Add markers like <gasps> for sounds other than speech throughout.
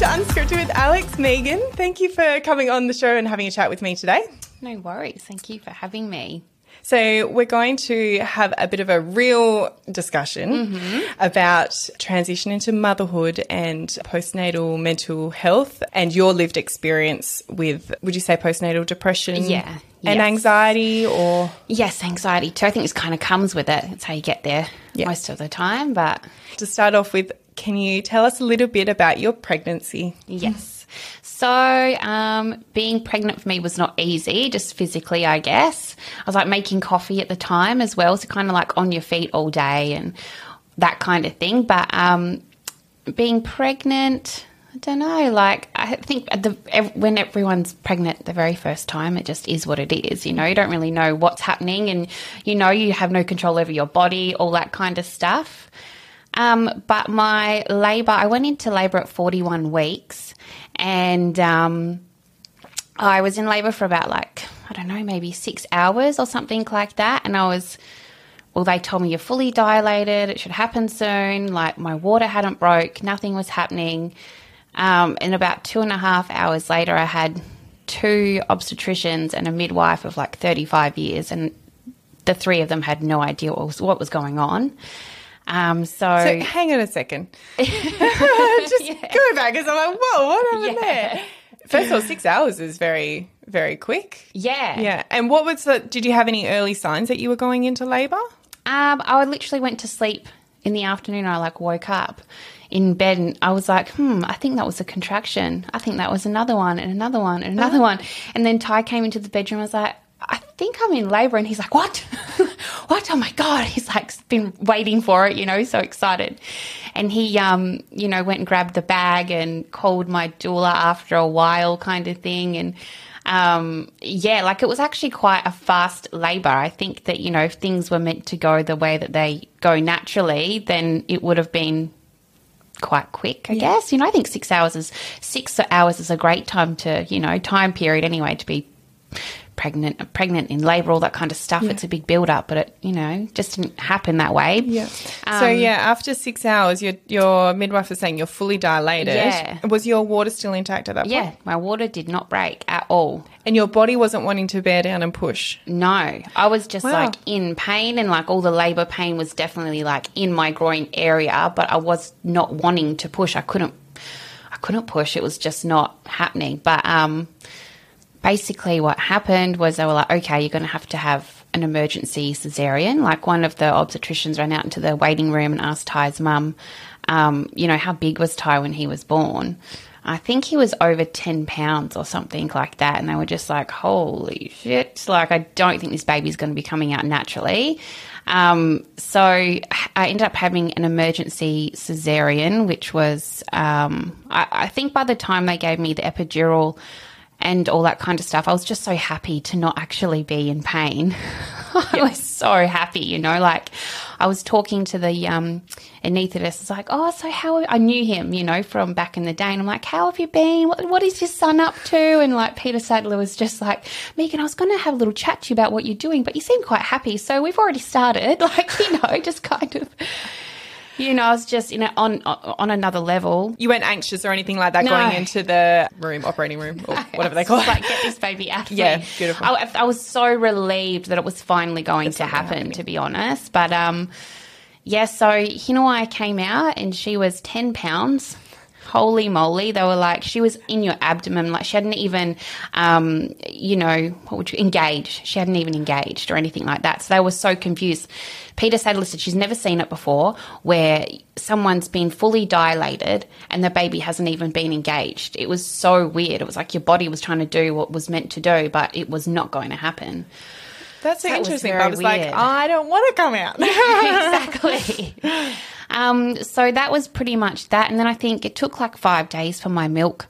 to Unscripted with Alex. Megan, thank you for coming on the show and having a chat with me today. No worries. Thank you for having me. So, we're going to have a bit of a real discussion mm-hmm. about transition into motherhood and postnatal mental health and your lived experience with, would you say, postnatal depression? Yeah, And yes. anxiety or. Yes, anxiety too. I think this kind of comes with it. It's how you get there Yeah. most of the time. But To start off with, can you tell us a little bit about your pregnancy? yes. So, um, being pregnant for me was not easy, just physically, I guess. I was like making coffee at the time as well, so kind of like on your feet all day and that kind of thing. But um, being pregnant, I don't know. Like I think the when everyone's pregnant the very first time, it just is what it is. You know, you don't really know what's happening, and you know you have no control over your body, all that kind of stuff. Um, but my labour, I went into labour at forty one weeks, and um, I was in labour for about like I don't know, maybe six hours or something like that, and I was well, they told me you're fully dilated. It should happen soon. Like my water hadn't broke. Nothing was happening. Um, and about two and a half hours later, I had two obstetricians and a midwife of like 35 years, and the three of them had no idea what was, what was going on. Um, so, So, hang on a second. <laughs> Just go back because I'm like, whoa, what happened Yeah. there? First of all, six hours is very, very quick. yeah, Yeah. And what was the, did you have any early signs that you were going into labour? Um, I literally went to sleep in the afternoon. I like woke up in bed and I was like, hmm, I think that was a contraction. I think that was another one and another one and another one. And then Ty came into the bedroom. I was like, think I'm in labor. And he's like, what? <laughs> what? Oh my God. He's like been waiting for it, you know, so excited. And he, um, you know, went and grabbed the bag and called my doula after a while kind of thing. And, um, yeah, like it was actually quite a fast labor. I think that, you know, if things were meant to go the way that they go naturally, then it would have been quite quick, I guess. You know, I think six hours is six hours is a great time to, you know, time period anyway to be pregnant, pregnant in labor, all that kind of stuff. It's a big build up, but it, you know, just didn't happen that way. Yeah. so yeah, after six hours, your your midwife was saying you're fully dilated. Yeah. Was your water still intact at that point? Yeah, my water did not break at all. And your body wasn't wanting to bear down and push. No, I was just Wow. like in pain, and like all the labor pain was definitely like in my groin area, but I was not wanting to push. I couldn't, I couldn't push. It was just not happening. But um, basically, what happened was they were like, okay, you're going to have to have an emergency cesarean. Like one of the obstetricians ran out into the waiting room and asked Ty's mum, um, you know, how big was Ty when he was born? I think he was over 10 pounds or something like that. And they were just like, holy shit. Like, I don't think this baby's going to be coming out naturally. Um, so I ended up having an emergency cesarean, which was, um, I, I think by the time they gave me the epidural and all that kind of stuff, I was just so happy to not actually be in pain. <laughs> I was so happy, you know, like I was talking to the um, anaesthetist. It's like, oh, so how I knew him, you know, from back in the day. And I'm like, how have you been? What, what is your son up to? And like Peter Sadler was just like, Megan, I was going to have a little chat to you about what you're doing, but you seem quite happy. So we've already started. <laughs> Like, you know, just kind of, you know, I was just in a, on on another level. You weren't anxious or anything like that No. going into the room, operating room, or <laughs> whatever they call it. Like, get this baby out <laughs> Yeah, me. beautiful. I, I was so relieved that it was finally going to happen, to be honest. But um, yeah, so Hinawai came out and she was 10 pounds. Holy moly. They were like, she was in your abdomen. Like, she hadn't even, um, you know, what would you, engaged. She hadn't even engaged or anything like that. So they were so confused. Peter Sadler said she's never seen it before where someone's been fully dilated and the baby hasn't even been engaged. It was so weird. It was like your body was trying to do what was meant to do, but it was not going to happen. That's so That interesting. I was like. I don't want to come out. <laughs> exactly. <laughs> Um, so that was pretty much that. And then I think it took like five days for my milk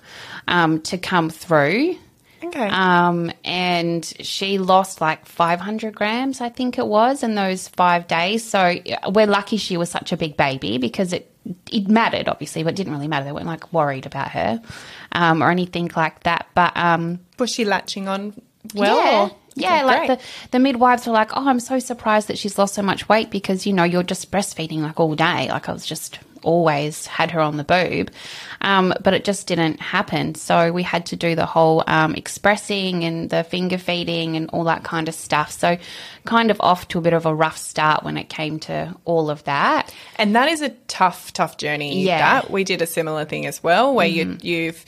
um, to come through. okay. Um, and she lost like 500 grams, I think it was, in those five days. So uh, we're lucky she was such a big baby because it it mattered, obviously, but it didn't really matter. They weren't like worried about her um, or anything like that. But um, was she latching on well? yeah. Yeah, like great. the, the midwives were like, oh, I'm so surprised that she's lost so much weight because, you know, you're just breastfeeding like all day. Like I was just always had her on the boob. Um, but it just didn't happen. So we had to do the whole um, expressing and the finger feeding and all that kind of stuff. So kind of off to a bit of a rough start when it came to all of that. And that is a tough, tough journey. Yeah. That we did a similar thing as well, where you you've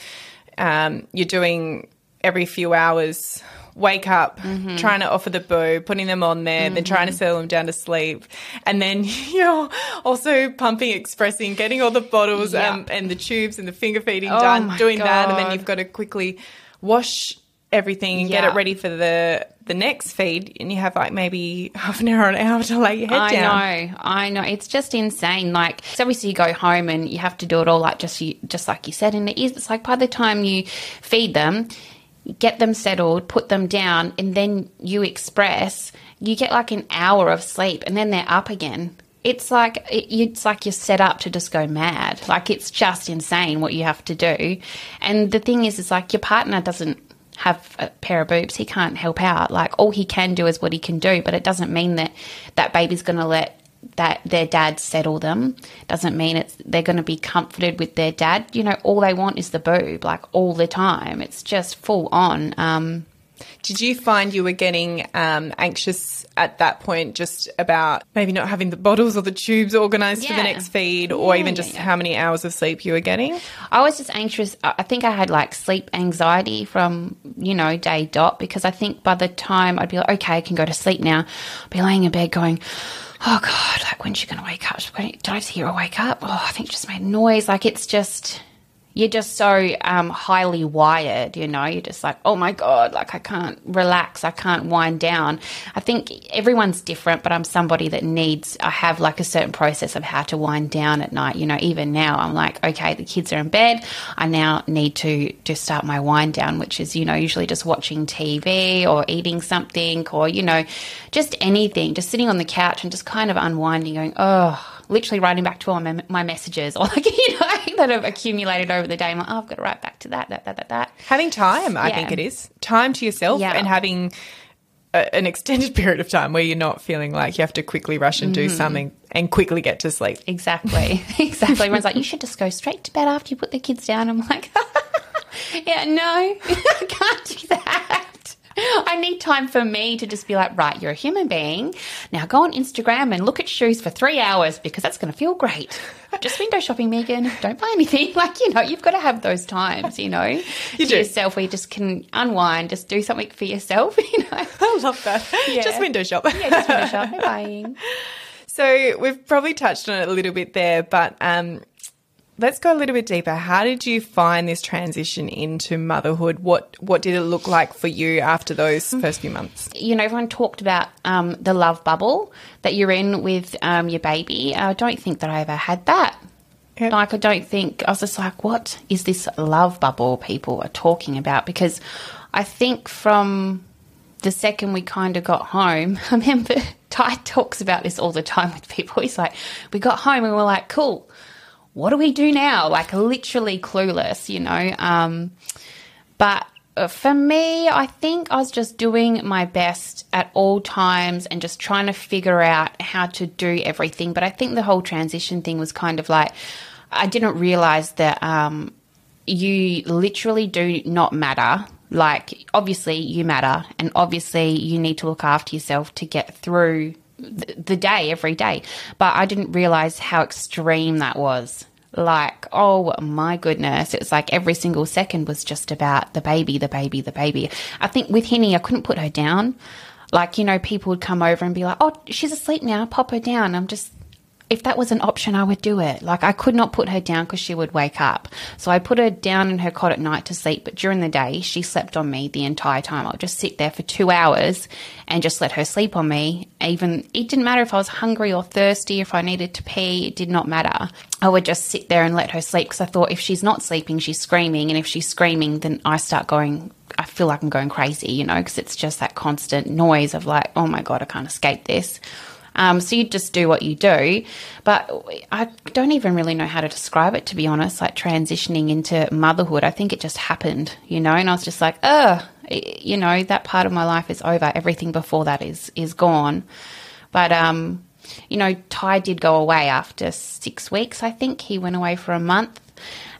um, you're doing every few hours. Wake up, trying to offer the boob, putting them on there, then trying to settle them down to sleep, and then <laughs> you're also pumping, expressing, getting all the bottles um, and the tubes and the finger feeding Oh done, doing that, and then you've got to quickly wash everything and get it ready for the the next feed, and you have like maybe half an hour, an hour to lay your head I down. I know, I know. It's just insane. Like, so obviously you go home and you have to do it all like just you, just like you said. And it is. It's like by the time you feed them, get them settled, put them down, and then you express. You get like an hour of sleep, and then they're up again. It's like it's like you're set up to just go mad. Like it's just insane what you have to do. And the thing is, it's like your partner doesn't have a pair of boobs, he can't help out. Like all he can do is what he can do, but it doesn't mean that that baby's going to let that their dad settle them. Doesn't mean it's they're going to be comforted with their dad. You know, all they want is the boob, like all the time. It's just full on. Um, Did you find you were getting um, anxious at that point just about maybe not having the bottles or the tubes organized for the next feed or Yeah, even just yeah. how many hours of sleep you were getting? I was just anxious. I I think I had like sleep anxiety from, you know, day dot because I think by the time I'd be like, okay, I can go to sleep now, I'd be laying in bed going, oh God, like when's she going to wake up? Did I hear her wake up? Oh, I think she just made noise. Like it's just, you're just so um, highly wired, you know, you're just like, oh my God, like I can't relax, I can't wind down. I think everyone's different, but I'm somebody that needs, I have like a certain process of how to wind down at night. You know, even now, I'm like, okay, the kids are in bed. I now need to just start my wind down, which is, you know, usually just watching TV or eating something or, you know, just anything, just sitting on the couch and just kind of unwinding, going, oh, literally writing back to all my, my messages <laughs> or like, you know, that have accumulated over the day. I'm like, oh, I've got to write back to that, that, that, that, that. Having time, I Yeah. think it is. Time to yourself Yeah. and having a, an extended <laughs> period of time where you're not feeling like you have to quickly rush and Mm-hmm. do something and quickly get to sleep. Exactly. <laughs> exactly. Everyone's like, you should just go straight to bed after you put the kids down. I'm like, yeah, no, I can't do that. <laughs> I need time for me to just be like, right, you're a human being. Now go on Instagram and look at shoes for three hours because that's going to feel great. Just window shopping, Megan. Don't buy anything. <laughs> Like, you know, you've got to have those times, you know, <laughs> to do. yourself where you just can unwind, just do something for yourself, you know. I love that. Yeah. Just window shop. Yeah, just window shop, no buying. So we've probably touched on it a little bit there, but um, let's go a little bit deeper. How did you find this transition into motherhood? What what did it look like for you after those first few months? you know, everyone talked about um, the love bubble that you're in with um, your baby. I don't think that I ever had that. Yeah. Like, I don't think, I was just like, what is this love bubble people are talking about? Because I think from the second we kind of got home, <laughs> I remember Ty talks about this all the time with people. He's like, we got home and we're like, cool, what do we do now? Like, literally clueless, you know? Um, but uh, for me, I think I was just doing my best at all times and just trying to figure out how to do everything. But I think the whole transition thing was kind of like I didn't realize that um, you literally do not matter. Like, obviously, you matter, and obviously, you need to look after yourself to get through the, day every day. But I didn't realize how extreme that was. Like, oh my goodness. It was like every single second was just about the baby, the baby, the baby. I think with Henny, I couldn't put her down. Like, you know, people would come over and be like, oh, she's asleep now, pop her down. I'm just, if that was an option, I would do it. Like, I could not put her down because she would wake up. So I put her down in her cot at night to sleep, but during the day, she slept on me the entire time. I'll just sit there for two hours and just let her sleep on me. Even, it didn't matter if I was hungry or thirsty, if I needed to pee, it did not matter. I would just sit there and let her sleep because I thought if she's not sleeping, she's screaming. And if she's screaming, then I start going, I feel like I'm going crazy, you know, because it's just that constant noise of like, oh my God, I can't escape this. Um, so you just do what you do. But I don't even really know how to describe it, to be honest, like transitioning into motherhood. I think it just happened, you know, and I was just like, oh, you know, that part of my life is over. Everything before that is, is gone. But, um, you know, Ty did go away after six weeks, I think. He went away for a month.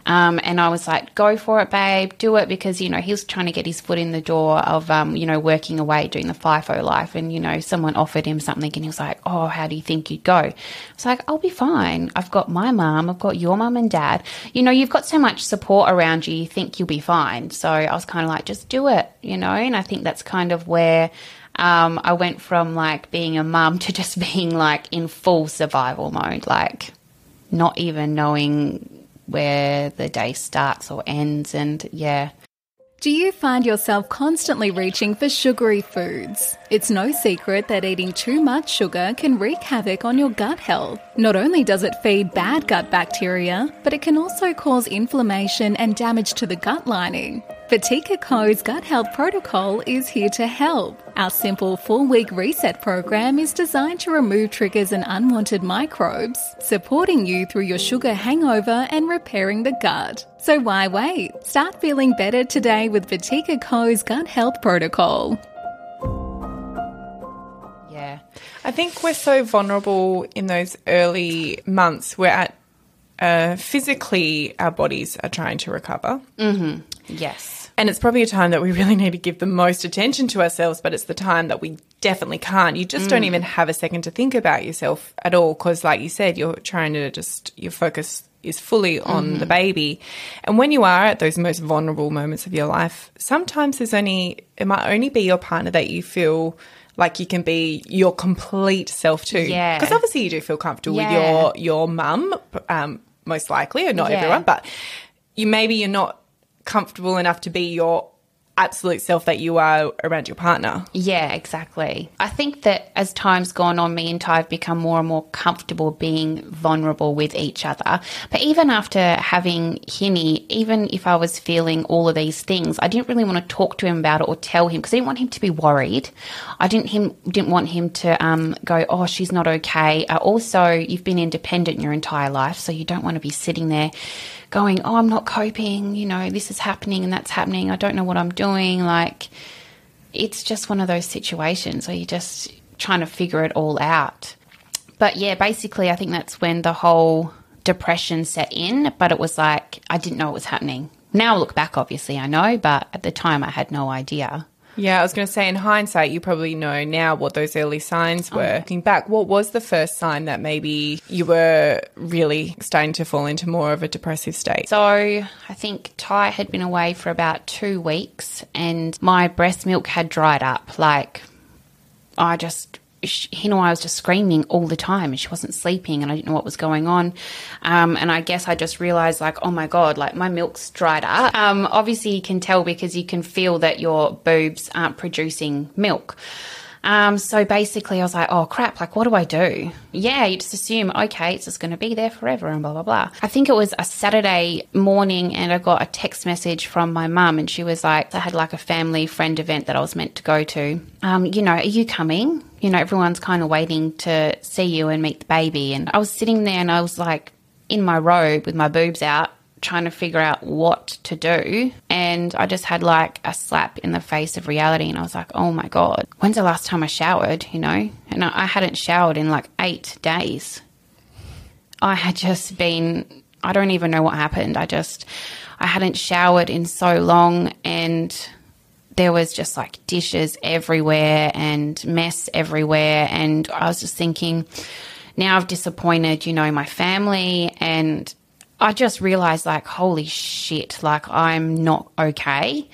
Um, and I was like, go for it, babe, do it because, you know, he was trying to get his foot in the door of, um, you know, working away, doing the FIFO life. And, you know, someone offered him something and he was like, oh, how do you think you'd go? I was like, I'll be fine. I've got my mum, I've got your mum and dad. You know, you've got so much support around you, you think you'll be fine. So I was kind of like, just do it, you know, and I think that's kind of where. Um, I went from like being a mum <laughs> to just being like in full survival mode, like not even knowing where the day starts or ends. And yeah. Do you find yourself constantly reaching for sugary foods? It's no secret that eating too much sugar can wreak havoc on your gut health. Not only does it feed bad gut bacteria, but it can also cause inflammation and damage to the gut lining. Vatika Co.'s Gut Health Protocol is here to help. Our simple four week reset program is designed to remove triggers and unwanted microbes, supporting you through your sugar hangover and repairing the gut. So why wait? Start feeling better today with Vatika Co.'s Gut Health Protocol. Yeah. I think we're so vulnerable in those early months. We're at uh, physically, our bodies are trying to recover. Yes. And it's probably a time that we really need to give the most attention to ourselves, but it's the time that we definitely can't. You just don't even have a second to think about yourself at all because, like you said, you're trying to just, your focus is fully on the baby. And when you are at those most vulnerable moments of your life, sometimes there's only, it might only be your partner that you feel like you can be your complete self to. Yeah. Because obviously you do feel comfortable Yeah. with your, your mum, um, most likely, or not Yeah. everyone, but you maybe you're not comfortable enough to be your absolute self that you are around your partner. Yeah, exactly. I think that as time's gone on, me and Ty have become more and more comfortable being vulnerable with each other. But even after having Hinny, even if I was feeling all of these things, I didn't really want to talk to him about it or tell him because I didn't want him to be worried. I didn't him didn't want him to um, go, oh, she's not okay. Uh, also, you've been independent your entire life, so you don't want to be sitting there going, oh, I'm not coping. You know, this is happening and that's happening. I don't know what I'm doing. Like it's just one of those situations where you're just trying to figure it all out. But yeah, basically, I think that's when the whole depression set in. But it was like, I didn't know it was happening. Now I look back, obviously, I know, but at the time, I had no idea. Yeah, I was going to say in hindsight, you probably know now what those early signs oh. were. Looking back, what was the first sign that maybe you were really starting to fall into more of a depressive state? So I think Ty had been away for about two weeks and my breast milk had dried up. Like, I just, sh- Hino, I was just screaming all the time and she wasn't sleeping and I didn't know what was going on. Um, and I guess I just realized, like, oh my God, like my milk's dried up. Um, obviously, you can tell because you can feel that your boobs aren't producing milk. Um, so basically, I was like, oh crap, like, what do I do? Yeah, you just assume, okay, it's just going to be there forever and blah, blah, blah. I think it was a Saturday morning and I got a text message from my mum and she was like, I had like a family friend event that I was meant to go to. Um, you know, are you coming? You know, everyone's kind of waiting to see you and meet the baby. And I was sitting there and I was like in my robe with my boobs out trying to figure out what to do. And I just had like a slap in the face of reality. And I was like, oh my God, when's the last time I showered? You know? And I hadn't showered in like eight days. I had just been, I don't even know what happened. I just, I hadn't showered in so long and there was just like dishes everywhere and mess everywhere. And I was just thinking, now I've disappointed, you know, my family. And I just realized, like, holy shit, like, I'm not okay.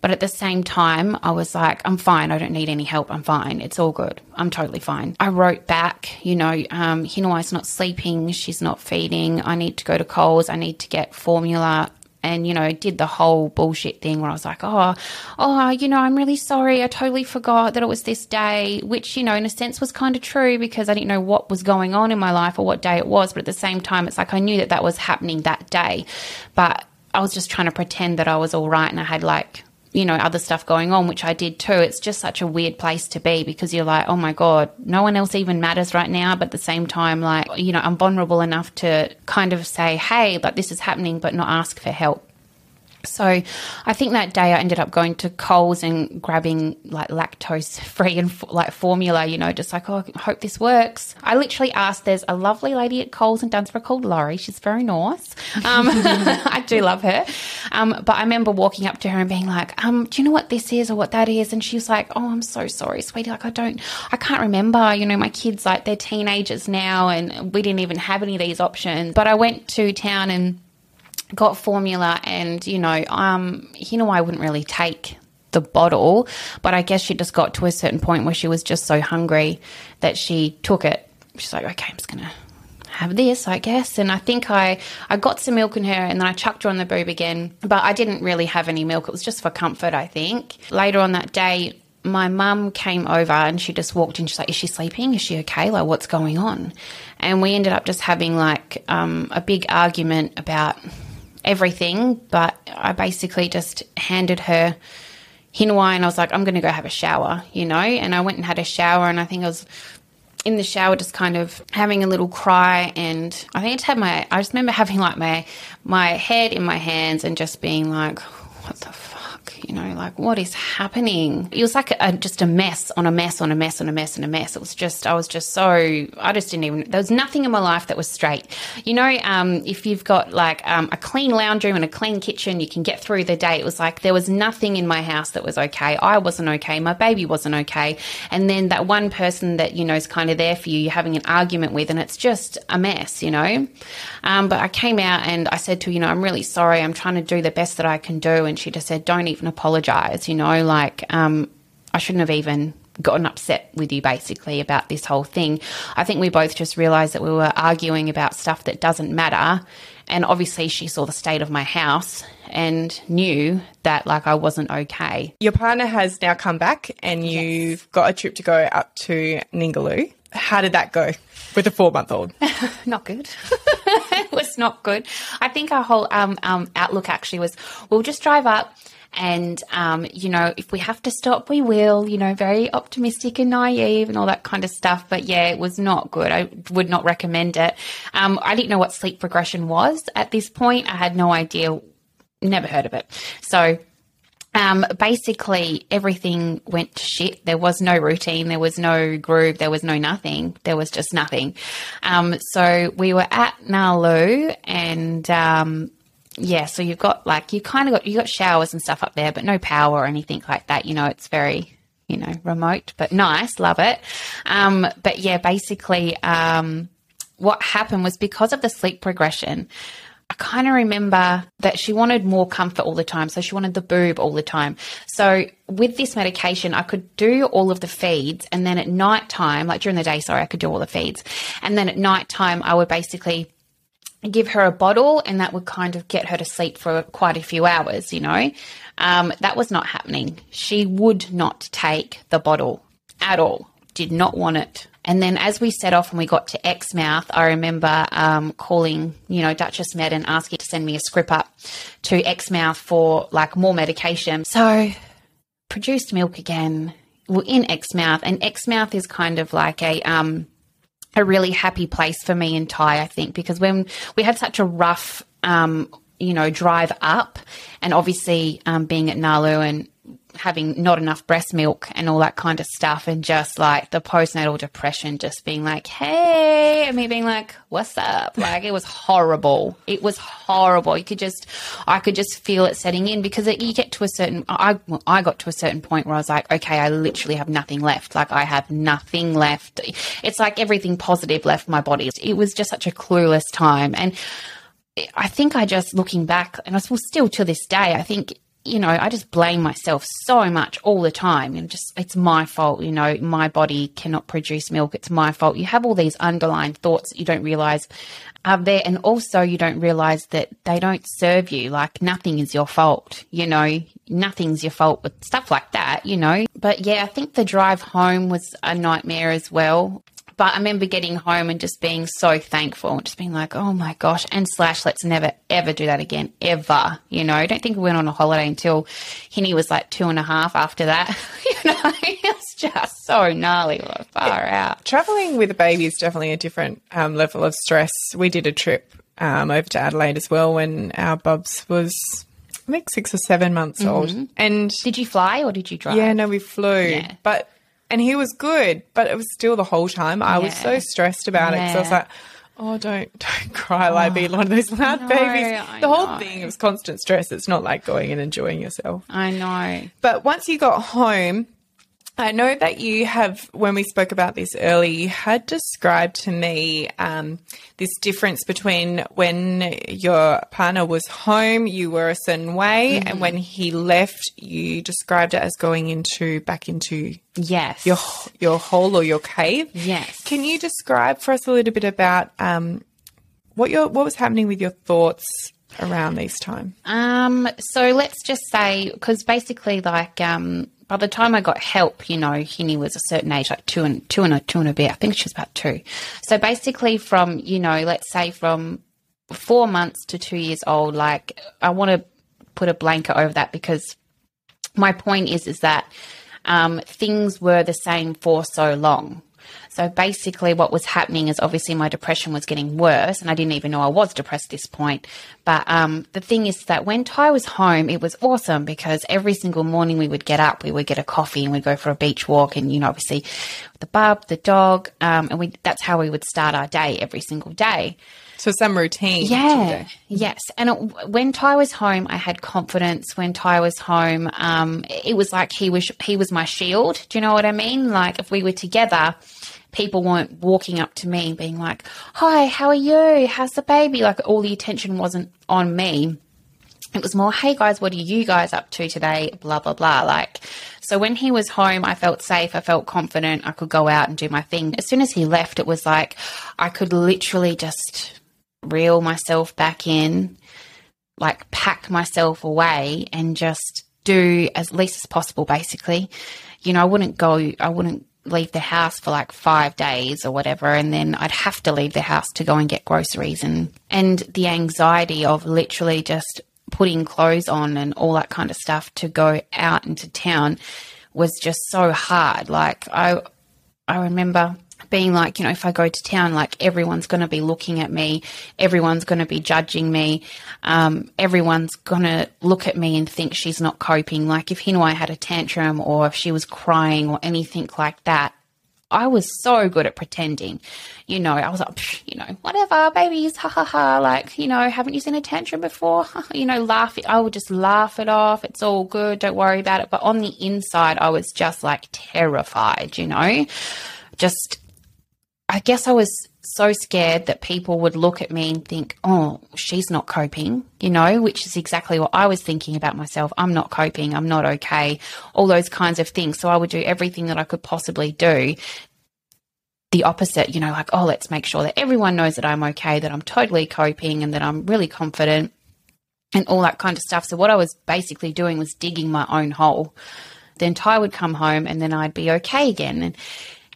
But at the same time, I was like, I'm fine. I don't need any help. I'm fine. It's all good. I'm totally fine. I wrote back, you know, um, Hinawai's not sleeping. She's not feeding. I need to go to Coles. I need to get formula and you know did the whole bullshit thing where I was like, oh, oh, you know, I'm really sorry. I totally forgot that it was this day, which you know, in a sense, was kind of true because I didn't know what was going on in my life or what day it was. But at the same time, it's like I knew that that was happening that day, but I was just trying to pretend that I was all right and I had like you know, other stuff going on, which I did too. It's just such a weird place to be because you're like, oh my God, no one else even matters right now. But at the same time, like, you know, I'm vulnerable enough to kind of say, hey, like this is happening, but not ask for help. So I think that day I ended up going to Coles and grabbing like lactose free and like formula, you know, just like, oh, I hope this works. I literally asked, there's a lovely lady at Coles in Dunsborough called Laurie. She's very nice. Um, <laughs> I do love her. Um, but I remember walking up to her and being like, um, do you know what this is or what that is? And she was like, oh, I'm so sorry, sweetie. Like, I don't, I can't remember. You know, my kids, like, they're teenagers now and we didn't even have any of these options. But I went to town and got formula and you know um you know I wouldn't really take the bottle but I guess she just got to a certain point where she was just so hungry that she took it she's like okay I'm just gonna have this I guess and I think I I got some milk in her and then I chucked her on the boob again but I didn't really have any milk it was just for comfort I think later on that day my mum came over and she just walked in. She's like, "Is she sleeping? Is she okay? Like, what's going on?" And we ended up just having like um, a big argument about everything, but I basically just handed her Hinawai and I was like, I'm going to go have a shower, you know? And I went and had a shower and I think I was in the shower just kind of having a little cry and I think I just had my I just remember having like my my head in my hands and just being like what the you know, like what is happening? It was like a, just a mess on a mess on a mess on a mess and a mess. It was just, I was just so, I just didn't even, there was nothing in my life that was straight. You know, um, if you've got like um, a clean lounge room and a clean kitchen, you can get through the day. It was like there was nothing in my house that was okay. I wasn't okay. My baby wasn't okay. And then that one person that, you know, is kind of there for you, you're having an argument with, and it's just a mess, you know? Um, but I came out and I said to her, you know, I'm really sorry. I'm trying to do the best that I can do. And she just said, don't even apologize, you know, like um, I shouldn't have even gotten upset with you basically about this whole thing. I think we both just realized that we were arguing about stuff that doesn't matter. And obviously, she saw the state of my house and knew that like I wasn't okay. Your partner has now come back and you've yes. got a trip to go up to Ningaloo. How did that go with a four month old? <laughs> not good. <laughs> it was not good. I think our whole um, um, outlook actually was we'll just drive up and, um, you know, if we have to stop, we will, you know, very optimistic and naive and all that kind of stuff. But yeah, it was not good. I would not recommend it. Um, I didn't know what sleep progression was at this point. I had no idea, never heard of it. So, um, basically, everything went to shit. There was no routine, there was no groove, there was no nothing. There was just nothing. Um, so we were at Nalu, and um, yeah, so you've got like you kind of got you got showers and stuff up there, but no power or anything like that. You know, it's very you know remote, but nice, love it. Um, but yeah, basically, um, what happened was because of the sleep progression. I kind of remember that she wanted more comfort all the time. So she wanted the boob all the time. So with this medication, I could do all of the feeds. And then at night time, like during the day, sorry, I could do all the feeds. And then at night time, I would basically give her a bottle and that would kind of get her to sleep for quite a few hours, you know. Um, that was not happening. She would not take the bottle at all, did not want it. And then as we set off and we got to Exmouth, I remember um, calling, you know, Duchess Med and asking to send me a script up to Exmouth for like more medication. So produced milk again. We're in Exmouth and Exmouth is kind of like a, um, a really happy place for me and Ty, I think, because when we had such a rough, um, you know, drive up, and obviously um, being at Nalu and having not enough breast milk and all that kind of stuff, and just like the postnatal depression, just being like, hey, and me being like, what's up? Like, it was horrible. It was horrible. You could just, I could just feel it setting in because it, you get to a certain, I, I got to a certain point where I was like, okay, I literally have nothing left. Like, I have nothing left. It's like everything positive left my body. It was just such a clueless time. And, I think I just looking back, and I still to this day, I think you know, I just blame myself so much all the time. And just, it's my fault, you know, my body cannot produce milk. It's my fault. You have all these underlying thoughts that you don't realize are there. And also, you don't realize that they don't serve you. Like, nothing is your fault, you know, nothing's your fault with stuff like that, you know. But yeah, I think the drive home was a nightmare as well. But I remember getting home and just being so thankful and just being like, oh my gosh. And slash, let's never, ever do that again, ever. You know, I don't think we went on a holiday until Hinny was like two and a half after that. <laughs> you know, it's just so gnarly, far yeah. out. Traveling with a baby is definitely a different um, level of stress. We did a trip um, over to Adelaide as well when our Bubs was I think six or seven months old. And Did you fly or did you drive? yeah, no, we flew. Yeah. But and he was good, but it was still the whole time I was so stressed about it 'cause I was like, oh, don't <laughs> don't cry like being oh, one of those loud know, babies. I The whole know. thing it was constant stress. It's not like going and enjoying yourself. I know. But once you got home, I know that you have, when we spoke about this earlier, you had described to me um, this difference between when your partner was home, you were a certain way, and when he left, you described it as going into back into Yes. your your hole or your cave. Yes. Can you describe for us a little bit about um, what your what was happening with your thoughts around this time? Um, so let's just say, because basically, like, um, by the time I got help, you know, Hinny was a certain age, like two and two and a two and a bit. I think she was about two. So basically, from you know, let's say from four months to two years old, like, I want to put a blanket over that because my point is, is that um, things were the same for so long. So basically, what was happening is obviously my depression was getting worse, and I didn't even know I was depressed at this point. But um, the thing is that when Ty was home, it was awesome because every single morning we would get up, we would get a coffee, and we'd go for a beach walk, and you know, obviously, the bub, the dog, um, and we that's how we would start our day every single day. So some routine. Yeah. Yes. And it, when Ty was home, I had confidence. When Ty was home, um, it was like he was he was my shield. Do you know what I mean? Like if we were together, people weren't walking up to me being like, "Hi, how are you? How's the baby?" Like all the attention wasn't on me. It was more, "Hey guys, what are you guys up to today?" Blah blah blah. Like. So when he was home, I felt safe. I felt confident. I could go out and do my thing. As soon as he left, it was like I could literally just reel myself back in, like pack myself away and just do as least as possible, basically. You know, I wouldn't go, I wouldn't leave the house for like five days or whatever, and then I'd have to leave the house to go and get groceries and, and the anxiety of literally just putting clothes on and all that kind of stuff to go out into town was just so hard. Like I, I remember being like, you know, if I go to town, like everyone's going to be looking at me, everyone's going to be judging me, um, everyone's going to look at me and think she's not coping. Like if Hinwai had a tantrum or if she was crying or anything like that, I was so good at pretending. You know, I was like, "Psh, you know, whatever, babies, ha ha ha. Like, you know, haven't you seen a tantrum before? <laughs> you know, laugh. I would just laugh it off. It's all good. Don't worry about it. But on the inside, I was just like terrified, you know, just, I guess I was so scared that people would look at me and think, oh, she's not coping, you know, which is exactly what I was thinking about myself. I'm not coping. I'm not okay. All those kinds of things. So I would do everything that I could possibly do the opposite, you know, like, oh, let's make sure that everyone knows that I'm okay, that I'm totally coping and that I'm really confident and all that kind of stuff. So what I was basically doing was digging my own hole. Then Ty would come home and then I'd be okay again. And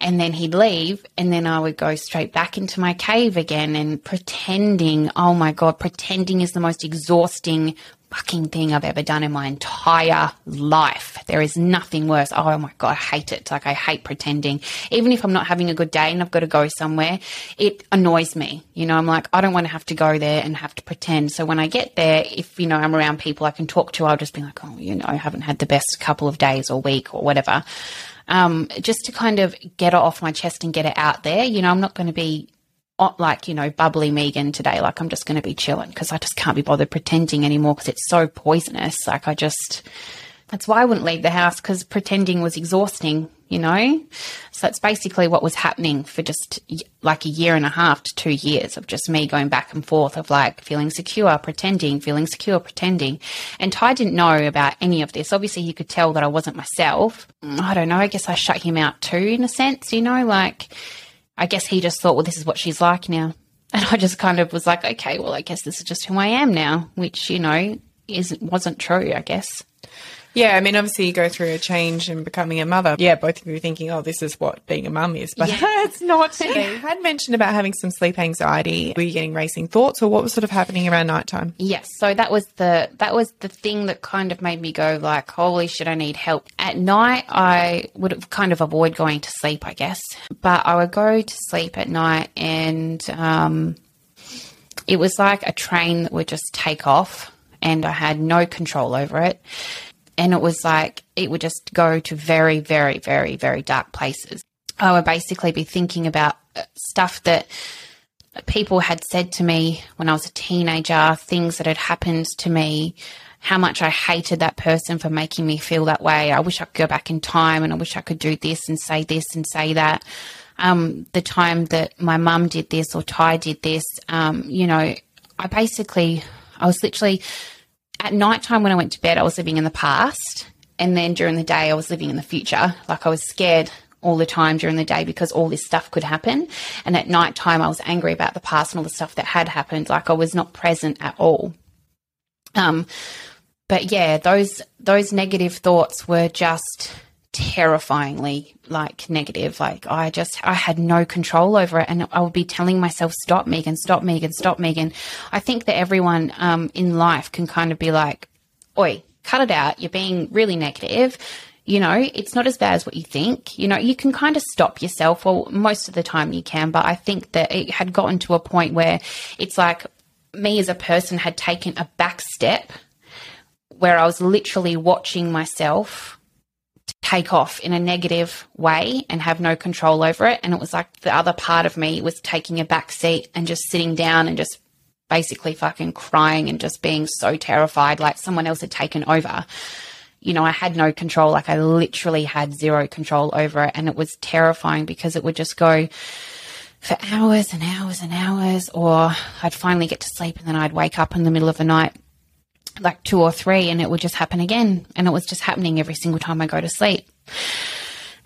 and then he'd leave and then I would go straight back into my cave again and pretending, oh my God, pretending is the most exhausting fucking thing I've ever done in my entire life. There is nothing worse. Oh my God, I hate it. Like I hate pretending. Even if I'm not having a good day and I've got to go somewhere, it annoys me. You know, I'm like, I don't want to have to go there and have to pretend. So when I get there, if, you know, I'm around people I can talk to, I'll just be like, oh, you know, I haven't had the best couple of days or week or whatever. Um, just to kind of get it off my chest and get it out there. You know, I'm not going to be uh, like, you know, bubbly Megan today. Like, I'm just going to be chilling because I just can't be bothered pretending anymore because it's so poisonous. Like, I just, that's why I wouldn't leave the house because pretending was exhausting, you know? So that's basically what was happening for just like a year and a half to two years of just me going back and forth of like feeling secure, pretending, feeling secure, pretending. And Ty didn't know about any of this. Obviously, he could tell that I wasn't myself. Mm, I don't know. I guess I shut him out too, in a sense, you know? Like, I guess he just thought, well, this is what she's like now. <laughs> And I just kind of was like, okay, well, I guess this is just who I am now, which, you know, isn't wasn't true, I guess. Yeah, I mean, obviously you go through a change and becoming a mother. Yeah, both of you are thinking, oh, this is what being a mum is, but Yeah. <laughs> it's not. <laughs> You had mentioned about having some sleep anxiety. Were you getting racing thoughts, or what was sort of happening around nighttime? Yes, so that was the that was the thing that kind of made me go like, holy shit, I need help. At night, I would kind of avoid going to sleep, I guess, but I would go to sleep at night, and um, it was like a train that would just take off, and I had no control over it. And it was like, it would just go to very, very, very, very dark places. I would basically be thinking about uh, stuff that people had said to me when I was a teenager, things that had happened to me, how much I hated that person for making me feel that way. I wish I could go back in time and I wish I could do this and say this and say that. Um, the time that my mum did this or Ty did this, um, you know, I basically, I was literally at night time when I went to bed, I was living in the past. And then during the day, I was living in the future. Like I was scared all the time during the day because all this stuff could happen. And at night time, I was angry about the past and all the stuff that had happened. Like I was not present at all. Um, but yeah, those those negative thoughts were just terrifyingly like negative. Like I just I had no control over it, and I would be telling myself, "Stop, Megan! Stop, Megan! Stop, Megan!" I think that everyone um, in life can kind of be like, "Oi, cut it out! You're being really negative." You know, it's not as bad as what you think. You know, you can kind of stop yourself, or most of the time you can, but I think that it had gotten to a point where it's like me as a person had taken a back step where I was literally watching myself take off in a negative way and have no control over it. And it was like the other part of me was taking a back seat and just sitting down and just basically fucking crying and just being so terrified, like someone else had taken over. You know, I had no control. Like I literally had zero control over it. And it was terrifying because it would just go for hours and hours and hours, or I'd finally get to sleep and then I'd wake up in the middle of the night like two or three and it would just happen again. And it was just happening every single time I go to sleep.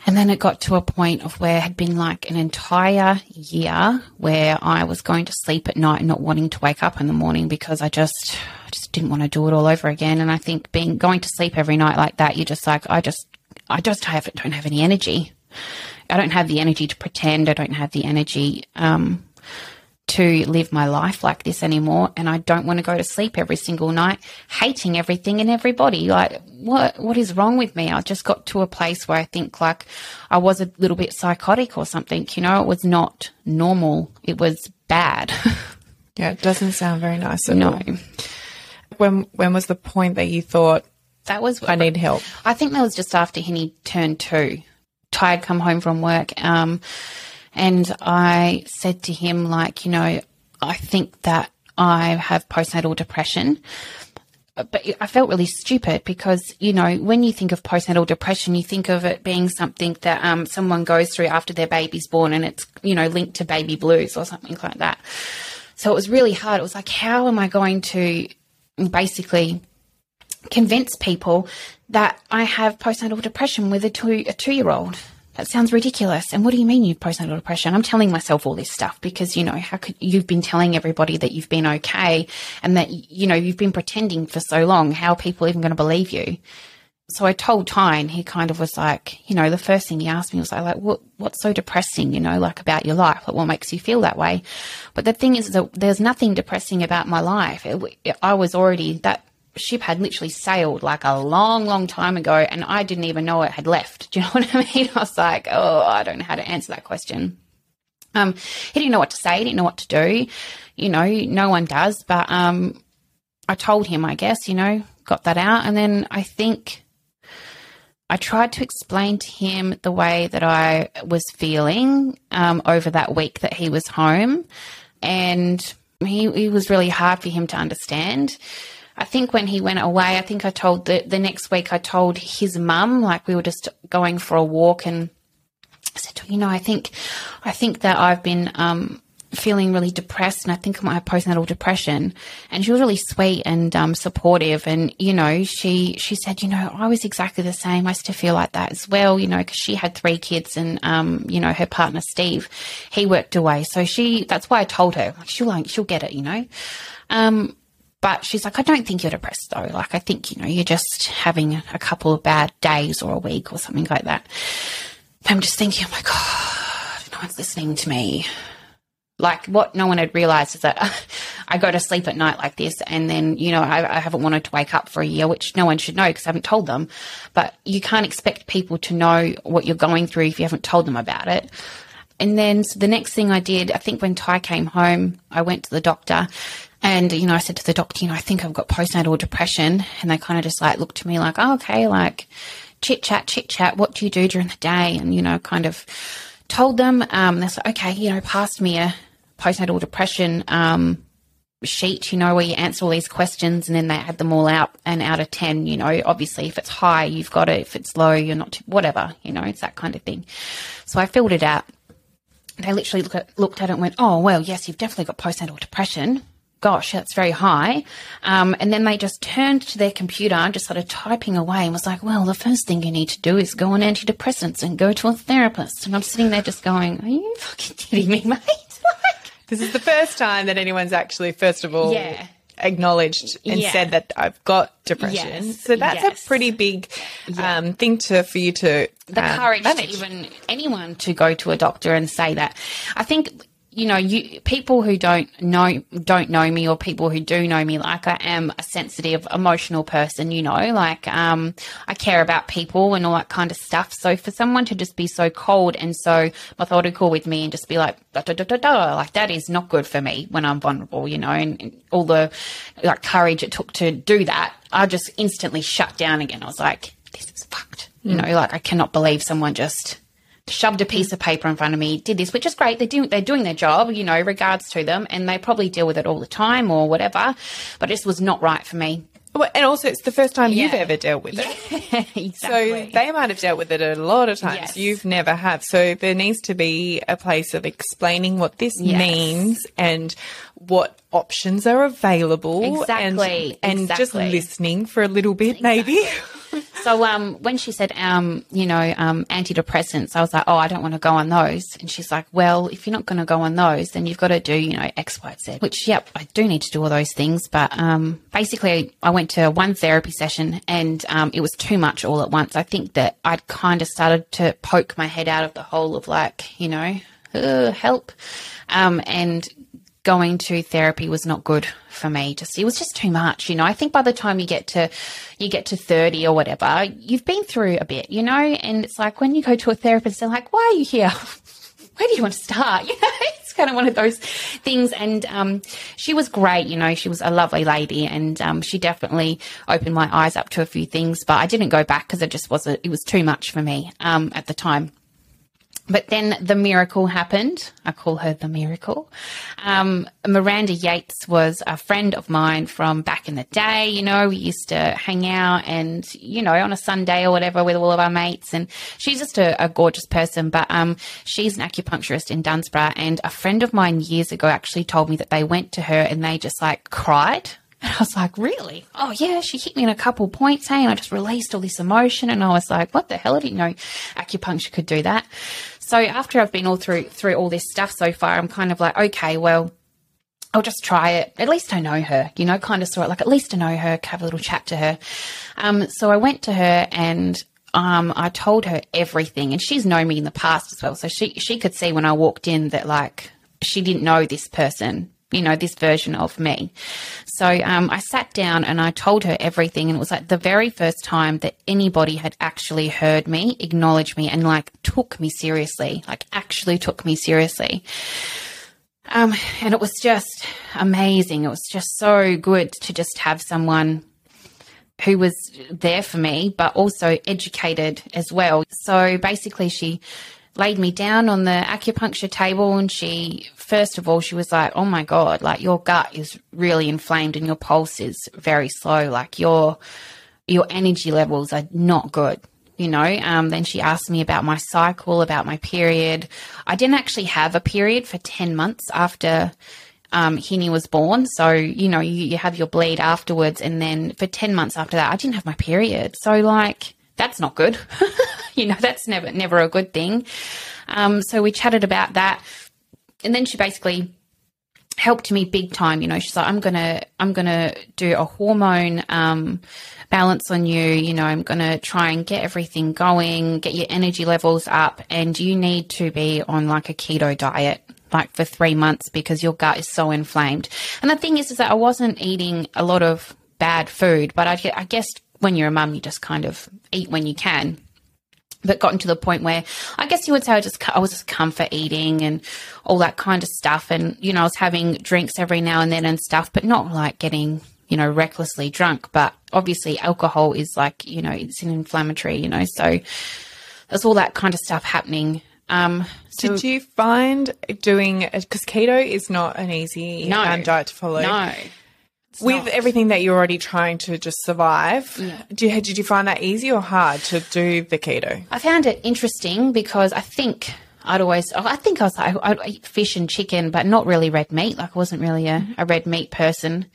And then it got to a point of where it had been like an entire year where I was going to sleep at night, and not wanting to wake up in the morning because I just, I just didn't want to do it all over again. And I think being going to sleep every night like that, you're just like, I just, I just have, don't have any energy. I don't have the energy to pretend. I don't have the energy um, to live my life like this anymore and I don't want to go to sleep every single night hating everything and everybody. Like what what is wrong with me? I just got to a place where I think like I was a little bit psychotic or something. You know it was not normal. It was bad. <laughs> Yeah it doesn't sound very nice at no. all. when when was the point that you thought that was I need help I think that was just after Henny turned 2 Ty'd come home from work um and I said to him, like, you know, I think that I have postnatal depression. But I felt really stupid because, you know, when you think of postnatal depression, you think of it being something that um, someone goes through after their baby's born and it's, you know, linked to baby blues or something like that. So it was really hard. It was like, how am I going to basically convince people that I have postnatal depression with a two, a two year old? That sounds ridiculous. And what do you mean you've postnatal depression? I'm telling myself all this stuff because, you know, how could you've been telling everybody that you've been okay and that, you know, you've been pretending for so long. How are people even going to believe you? So I told Ty and he kind of was like, you know, the first thing he asked me was like, what, what's so depressing, you know, like about your life? Like what makes you feel that way? But the thing is that there's nothing depressing about my life. It, I was already that ship had literally sailed like a long, long time ago, and I didn't even know it had left. <laughs> Do you know what I mean? I was like, oh, I don't know how to answer that question. Um, he didn't know what to say, he didn't know what to do. You know, no one does, but um, I told him, I guess, you know, got that out. And then I think I tried to explain to him the way that I was feeling um, over that week that he was home. And he, it was really hard for him to understand. I think when he went away, I think I told the, the next week, I told his mum, like we were just going for a walk and I said, you know, I think, I think that I've been, um, feeling really depressed and I think I might have postnatal depression. And she was really sweet and um, supportive. And, you know, she, she said, you know, I was exactly the same. I used to feel like that as well, you know, because she had three kids and, um, you know, her partner, Steve, he worked away. So she, that's why I told her, she'll, she'll get it, you know. Um, but she's like, I don't think you're depressed though. Like, I think, you know, you're just having a couple of bad days or a week or something like that. I'm just thinking, oh my God, no one's listening to me. Like, what no one had realized is that <laughs> I go to sleep at night like this, and then, you know, I, I haven't wanted to wake up for a year, which no one should know because I haven't told them. But you can't expect people to know what you're going through if you haven't told them about it. And then so the next thing I did, I think when Ty came home, I went to the doctor And, you know, I said to the doctor, you know, I think I've got postnatal depression. And they kind of just like looked to me like, oh, okay, like chit chat, chit chat. What do you do during the day? And, you know, kind of told them, um, they said, okay, you know, passed me a postnatal depression, um, sheet, you know, where you answer all these questions and then they add them all out and out of 10, you know, obviously if it's high, you've got it. If it's low, you're not, too, whatever, you know, it's that kind of thing. So I filled it out. They literally look at, looked at it and went, oh, well, yes, you've definitely got postnatal depression gosh, that's very high. Um, and then they just turned to their computer and just started typing away and was like, well, the first thing you need to do is go on antidepressants and go to a therapist. And I'm sitting there just going, are you fucking kidding me, <laughs> mate? this is the first time that anyone's actually, first of all, Yeah. acknowledged and Yeah. said that I've got depression. Yes, So that's yes. a pretty big um, thing to for you to the uh, courage manage. to even anyone to go to a doctor and say that. I think you know, you people who don't know don't know me or people who do know me, like I am a sensitive, emotional person. You know, like um, I care about people and all that kind of stuff. So for someone to just be so cold and so methodical with me and just be like da, da, da, da, da, like that is not good for me when I'm vulnerable. You know, and, and all the like courage it took to do that, I just instantly shut down again. I was like, this is fucked. You know, like I cannot believe someone just shoved a piece of paper in front of me, did this, which is great. They're doing, they're doing their job, you know, regards to them, and they probably deal with it all the time or whatever. But it just was not right for me. Well, and also, it's the first time you've ever dealt with it. <laughs> exactly. So they might have dealt with it a lot of times. Yes. You've never have. So there needs to be a place of explaining what this Yes. means and what options are available. Exactly, And, and just listening for a little bit, maybe. So um, when she said, um, you know, um, antidepressants, I was like, oh, I don't want to go on those. And she's like, well, if you're not going to go on those, then you've got to do, you know, X, Y, Z. Which, yep, I do need to do all those things. But um, basically, I went to one therapy session and um, it was too much all at once. I think that I'd kind of started to poke my head out of the hole of like, you know, help. Um, and going to therapy was not good for me. Just it was just too much you know. I think by the time you get to you get to 30 or whatever you've been through a bit you know. And it's like when you go to a therapist they're like why are you here? <laughs> Where do you want to start? <laughs> You know it's kind of one of those things. And um, she was great you know. She was a lovely lady and um, she definitely opened my eyes up to a few things but i didn't go back because it just wasn't it was too much for me um, at the time but then the miracle happened. I call her the miracle. Um, Miranda Yates was a friend of mine from back in the day. You know, we used to hang out and, you know, on a Sunday or whatever with all of our mates. And she's just a, a gorgeous person. But um, she's an acupuncturist in Dunsborough. And a friend of mine years ago actually told me that they went to her and they just like cried. <laughs> And I was like, really? Oh, yeah, she hit me in a couple points, hey, and I just released all this emotion. And I was like, what the hell? I didn't know acupuncture could do that. So after I've been all through through all this stuff so far, I'm kind of like, okay, well, I'll just try it. At least I know her, you know, kind of sort of like at least I know her, have a little chat to her. Um, so I went to her and um, I told her everything, and she's known me in the past as well, so she she could see when I walked in that like she didn't know this person, you know, this version of me. So um, I sat down and I told her everything, and it was like the very first time that anybody had actually heard me, acknowledged me, and like took me seriously, like actually took me seriously. Um, and it was just amazing. It was just so good to just have someone who was there for me, but also educated as well. So basically, she laid me down on the acupuncture table and she, first of all, she was like, Oh my God, like your gut is really inflamed and your pulse is very slow. Like your, your energy levels are not good. You know, um, then she asked me about my cycle, about my period. I didn't actually have a period for 10 months after um, Henny was born. So, you know, you, you have your bleed afterwards. And then for 10 months after that, I didn't have my period. So, like, that's not good. <laughs> you know, that's never, never a good thing. Um, so we chatted about that. And then she basically helped me big time. You know, she's like, I'm gonna, I'm gonna do a hormone um, balance on you. You know, I'm gonna try and get everything going, get your energy levels up, and you need to be on like a keto diet. Like for three months because your gut is so inflamed. And the thing is, is that I wasn't eating a lot of bad food, but I, I guess when you're a mum, you just kind of eat when you can. but gotten to the point where I guess you would say I just I was just comfort eating and all that kind of stuff, and you know I was having drinks every now and then and stuff, but not like getting you know recklessly drunk. But obviously alcohol is like you know it's an inflammatory, you know, so there's all that kind of stuff happening. Um, so Did you find doing because keto is not an easy No. um, diet to follow? no. It's With not. everything that you're already trying to just survive, do you, did you find that easy or hard to do the keto? I found it interesting because I think I'd always, I think I was like, I'd eat fish and chicken, but not really red meat. Like I wasn't really a, a red meat person.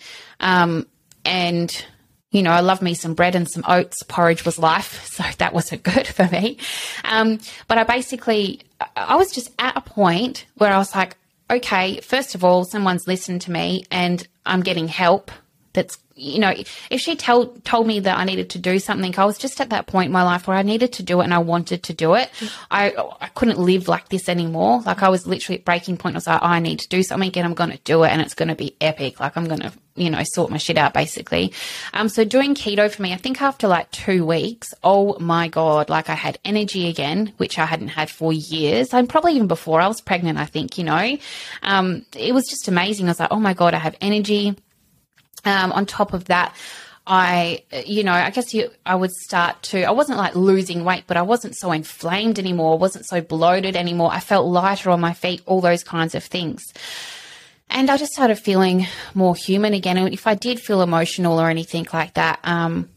Um, and, you know, I love me some bread and some oats. Porridge was life. <laughs> So that wasn't good for me. Um, but I basically, I was just at a point where I was like, okay, first of all, someone's listened to me and I'm getting help. That's, you know, if she tell, told me that I needed to do something, I was just at that point in my life where I needed to do it and I wanted to do it. I, I couldn't live like this anymore. Like I was literally at breaking point. I was like, I need to do something and I'm going to do it and it's going to be epic. Like I'm going to, you know, sort my shit out basically. Um, so doing keto for me, I think after like two weeks, oh my God, like I had energy again, which I hadn't had for years. And probably even before I was pregnant, I think, you know, um, it was just amazing. I was like, oh my God, I have energy. Um, on top of that, I, you know, I guess you, I would start to, I wasn't like losing weight, but I wasn't so inflamed anymore, wasn't so bloated anymore. I felt lighter on my feet, all those kinds of things. And I just started feeling more human again. And if I did feel emotional or anything like that, um,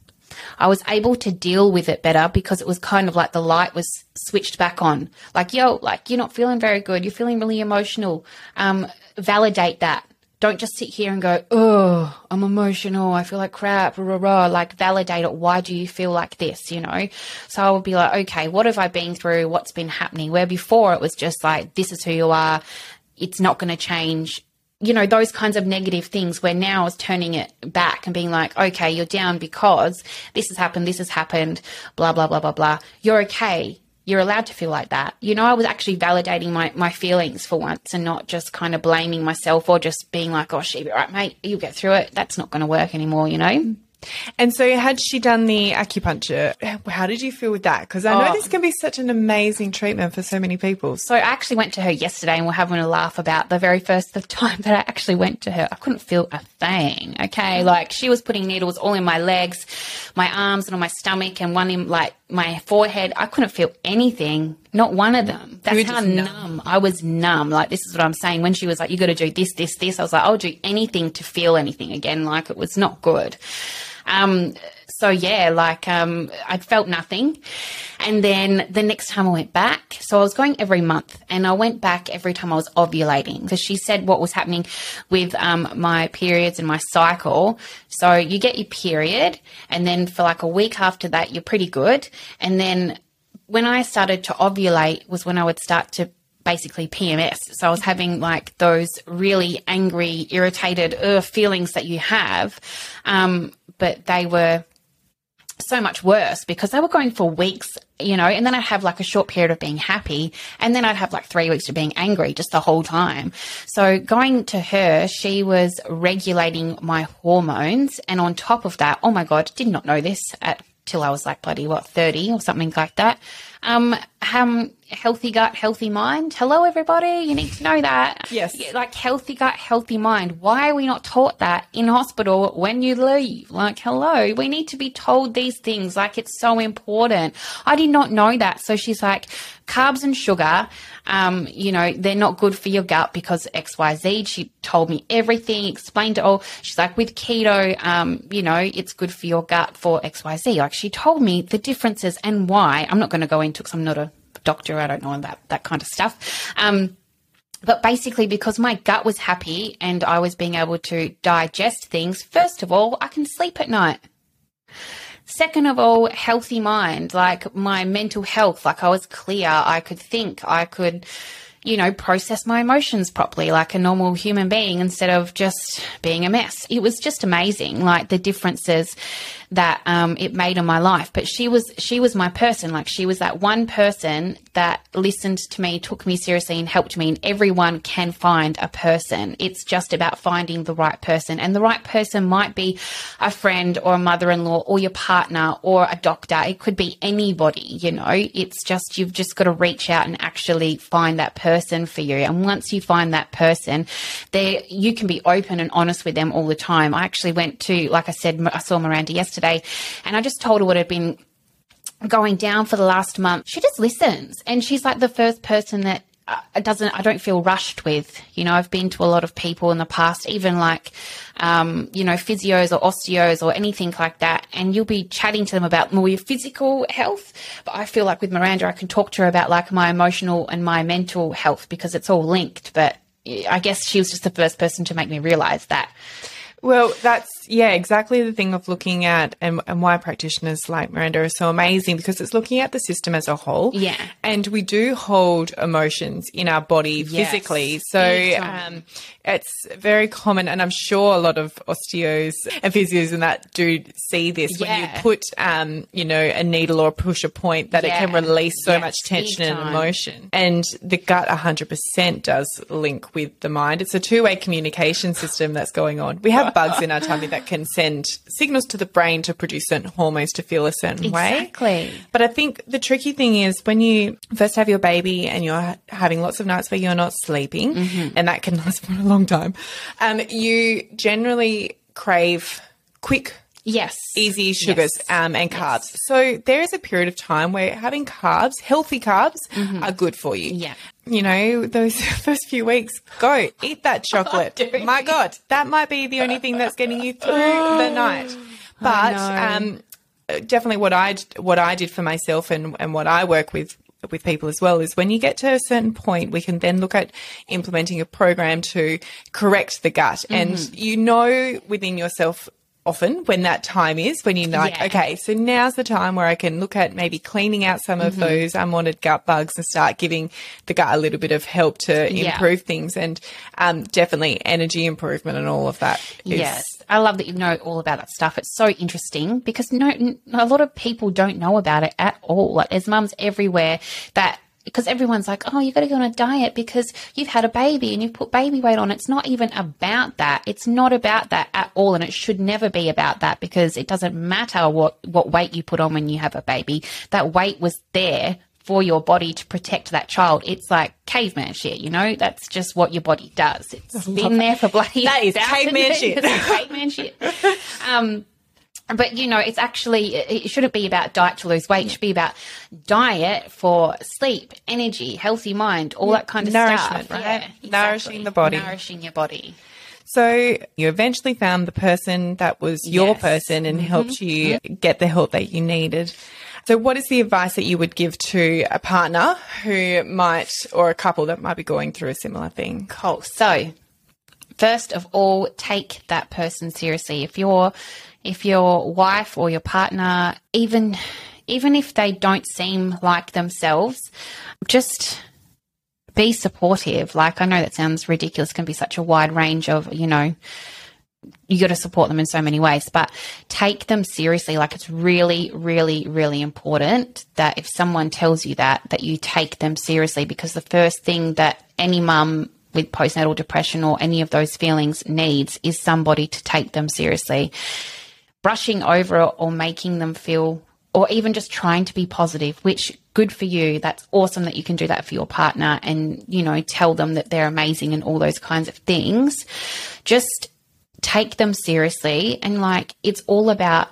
I was able to deal with it better because it was kind of like the light was switched back on. Like, yo, like you're not feeling very good. You're feeling really emotional. Um, validate that. Don't just sit here and go, oh, I'm emotional. I feel like crap. Rah, rah. Like validate it. Why do you feel like this? You know? So I would be like, okay, what have I been through? What's been happening? Where before it was just like, this is who you are. It's not going to change you know, those kinds of negative things where now I was turning it back and being like, okay, you're down because this has happened, this has happened, blah, blah, blah, blah, blah. You're okay. You're allowed to feel like that. You know, I was actually validating my, my feelings for once and not just kind of blaming myself or just being like, oh, she be right, mate, you'll get through it. That's not going to work anymore, you know? And so, had she done the acupuncture? How did you feel with that? Because I know Oh. this can be such an amazing treatment for so many people. So I actually went to her yesterday and we're having a laugh about the very first <laughs> time that I actually went to her. I couldn't feel a thing. Okay. Like she was putting needles all in my legs, my arms and on my stomach and one in like my forehead. I couldn't feel anything. Not one of them. That's how numb. numb. I was numb. Like this is what I'm saying. When she was like, you got to do this, this, this, I was like, I'll do anything to feel anything again. Like it was not good. Um, so yeah, like um, I felt nothing, and then the next time I went back, so I was going every month, and I went back every time I was ovulating because she said what was happening with um, my periods and my cycle. So you get your period, and then for like a week after that, you're pretty good, and then when I started to ovulate was when I would start to basically PMS. So I was having like those really angry, irritated ugh, feelings that you have, um, but they were so much worse because they were going for weeks, you know, and then I'd have like a short period of being happy and then I'd have like three weeks of being angry just the whole time. So going to her, she was regulating my hormones. And on top of that, oh my God, did not know this at till I was like bloody what, 30 or something like that. Um, um, healthy gut, healthy mind. Hello, everybody. You need to know that. Yes. Like healthy gut, healthy mind. Why are we not taught that in hospital when you leave? Like, hello, we need to be told these things. Like, it's so important. I did not know that. So she's like, carbs and sugar, um, you know, they're not good for your gut because XYZ. She told me everything, explained it all. She's like, with keto, um, you know, it's good for your gut for XYZ. Like, she told me the differences and why. I'm not going to go into because I'm not a doctor. I don't know about that kind of stuff. Um, but basically, because my gut was happy and I was being able to digest things, first of all, I can sleep at night. Second of all, healthy mind, like my mental health, like I was clear, I could think, I could, you know, process my emotions properly like a normal human being instead of just being a mess. It was just amazing, like the differences that um, it made on my life. But she was she was my person. Like she was that one person that listened to me, took me seriously, and helped me. And everyone can find a person. It's just about finding the right person, and the right person might be a friend or a mother-in-law or your partner or a doctor. It could be anybody. You know, it's just you've just got to reach out and actually find that person for you. And once you find that person, there you can be open and honest with them all the time. I actually went to, like I said, I saw Miranda yesterday yesterday, and I just told her what had been going down for the last month. She just listens, and she's like the first person that uh, doesn't I don't feel rushed with. You know, I've been to a lot of people in the past, even like um, you know, physios or osteos or anything like that, and you'll be chatting to them about more your physical health. But I feel like with Miranda I can talk to her about like my emotional and my mental health because it's all linked. But I guess she was just the first person to make me realize that. Well, that's yeah, exactly the thing of looking at and, and why practitioners like Miranda are so amazing because it's looking at the system as a whole. Yeah. And we do hold emotions in our body yes. physically. So um, it's very common, and I'm sure a lot of osteos and physios and that do see this yeah. when you put, um, you know, a needle or push a point that yeah. it can release so yes, much tension and emotion. And the gut 100% does link with the mind. It's a two way communication system that's going on. We have bugs in our tummy that can send signals to the brain to produce certain hormones to feel a certain exactly. way. Exactly. But I think the tricky thing is when you first have your baby and you're having lots of nights where you're not sleeping, mm-hmm. and that can <laughs> last for a long time, um, you generally crave quick Yes. Easy sugars yes. um, and carbs. Yes. So there is a period of time where having carbs, healthy carbs, mm-hmm. are good for you. Yeah. You know, those <laughs> first few weeks, go eat that <laughs> chocolate. Oh, My God, that might be the only thing that's getting you through <gasps> the night. But um, definitely what I what I did for myself and, and what I work with with people as well is when you get to a certain point, we can then look at implementing a program to correct the gut. Mm-hmm. And you know within yourself often when that time is when you're like, yeah. okay, so now's the time where I can look at maybe cleaning out some of mm-hmm. those unwanted gut bugs and start giving the gut a little bit of help to yeah. improve things and um, definitely energy improvement and all of that. Is- yes. I love that you know all about that stuff. It's so interesting because no, a lot of people don't know about it at all. Like there's mums everywhere that because everyone's like, oh, you've got to go on a diet because you've had a baby and you've put baby weight on. It's not even about that. It's not about that at all. And it should never be about that because it doesn't matter what, what weight you put on when you have a baby. That weight was there for your body to protect that child. It's like caveman shit, you know? That's just what your body does. It's been there for bloody That is caveman shit. caveman shit. Um, but you know, it's actually it shouldn't be about diet to lose weight. It should be about diet for sleep, energy, healthy mind, all that kind of nourishment, stuff. Right? Yeah, exactly. nourishing the body, nourishing your body. So you eventually found the person that was your yes. person and mm-hmm. helped you mm-hmm. get the help that you needed. So what is the advice that you would give to a partner who might, or a couple that might be going through a similar thing? Cool. So first of all, take that person seriously. If you're if your wife or your partner, even even if they don't seem like themselves, just be supportive. Like I know that sounds ridiculous, it can be such a wide range of, you know, you got to support them in so many ways, but take them seriously. Like it's really, really, really important that if someone tells you that, that you take them seriously because the first thing that any mum with postnatal depression or any of those feelings needs is somebody to take them seriously brushing over or making them feel or even just trying to be positive, which good for you. That's awesome that you can do that for your partner and, you know, tell them that they're amazing and all those kinds of things. Just take them seriously and like it's all about